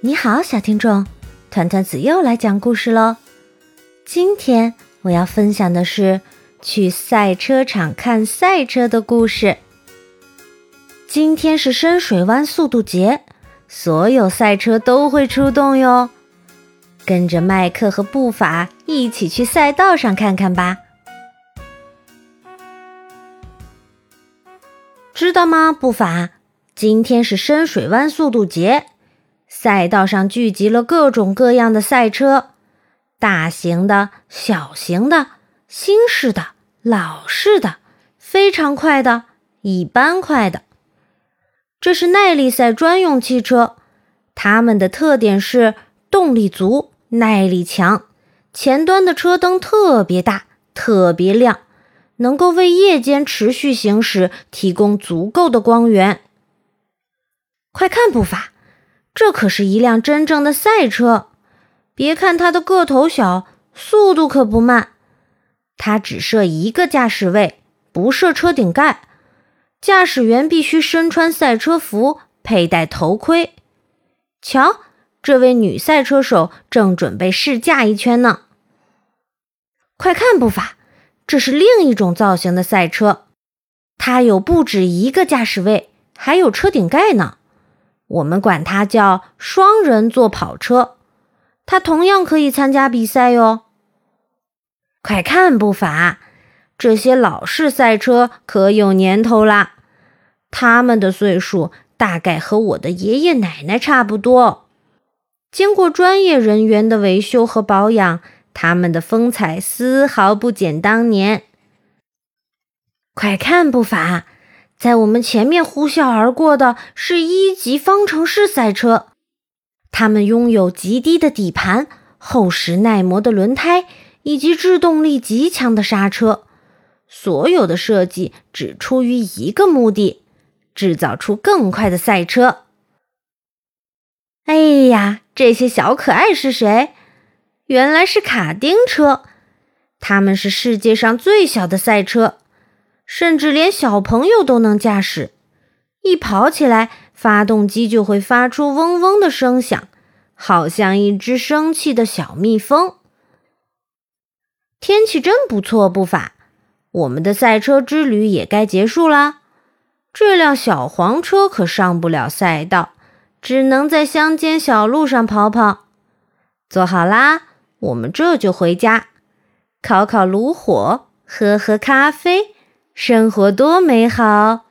你好，小听众，团团子又来讲故事喽。今天我要分享的是去赛车场看赛车的故事。今天是深水湾速度节，所有赛车都会出动哟。跟着麦克和布法一起去赛道上看看吧。知道吗，布法？今天是深水湾速度节。赛道上聚集了各种各样的赛车，大型的、小型的、新式的、老式的，非常快的、一般快的。这是耐力赛专用汽车，它们的特点是动力足、耐力强，前端的车灯特别大、特别亮，能够为夜间持续行驶提供足够的光源。快看，步伐！这可是一辆真正的赛车，别看它的个头小，速度可不慢。它只设一个驾驶位，不设车顶盖。驾驶员必须身穿赛车服，佩戴头盔。瞧，这位女赛车手正准备试驾一圈呢。快看，步伐，这是另一种造型的赛车，它有不止一个驾驶位，还有车顶盖呢。我们管它叫双人座跑车，它同样可以参加比赛哟。快看，步伐，这些老式赛车可有年头啦，他们的岁数大概和我的爷爷奶奶差不多。经过专业人员的维修和保养，他们的风采丝毫不减当年。快看，步伐。在我们前面呼啸而过的是一级方程式赛车，它们拥有极低的底盘、厚实耐磨的轮胎以及制动力极强的刹车。所有的设计只出于一个目的：制造出更快的赛车。哎呀，这些小可爱是谁？原来是卡丁车，它们是世界上最小的赛车。甚至连小朋友都能驾驶，一跑起来，发动机就会发出嗡嗡的声响，好像一只生气的小蜜蜂。天气真不错，不法，我们的赛车之旅也该结束啦。这辆小黄车可上不了赛道，只能在乡间小路上跑跑。坐好啦，我们这就回家，烤烤炉火，喝喝咖啡。生活多美好！